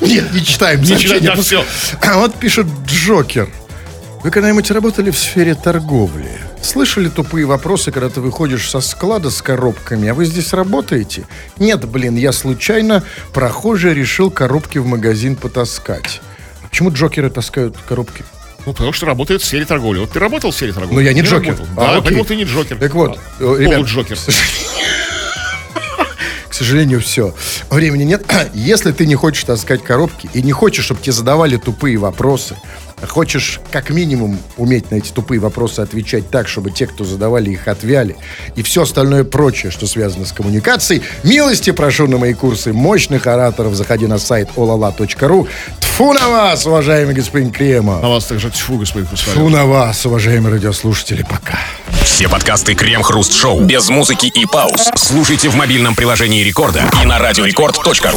Нет, не читаем. Не читаем, всё. А вот пишет Джокер. Вы когда-нибудь работали в сфере торговли? Слышали тупые вопросы, когда ты выходишь со склада с коробками, а вы здесь работаете? Нет, блин, я случайно, прохожий, решил коробки в магазин потаскать. А Почему Джокеры таскают коробки? Ну, потому что работает в сфере торговли. Вот ты работал в сфере торговли? Ну, я не Джокер. работал. А, Да, окей. поэтому ты не Джокер. Так вот, А, э, ребят, Полуджокер. [LAUGHS] Сожалению, все. Времени нет. [CLEARS THROAT] Если ты не хочешь таскать коробки и не хочешь, чтобы тебе задавали тупые вопросы, хочешь как минимум уметь на эти тупые вопросы отвечать так, чтобы те, кто задавали их, отвяли, и все остальное прочее, что связано с коммуникацией, милости прошу на мои курсы мощных ораторов. Заходи на сайт olala.ru. Тфу на вас, уважаемый господин Крема. На вас также тьфу, господин Тфу Кусварев. на вас, уважаемые радиослушатели. Пока. Все подкасты Крем-хруст-шоу без музыки и пауз. Слушайте в мобильном приложении Рекорда и на радиорекорд.ру.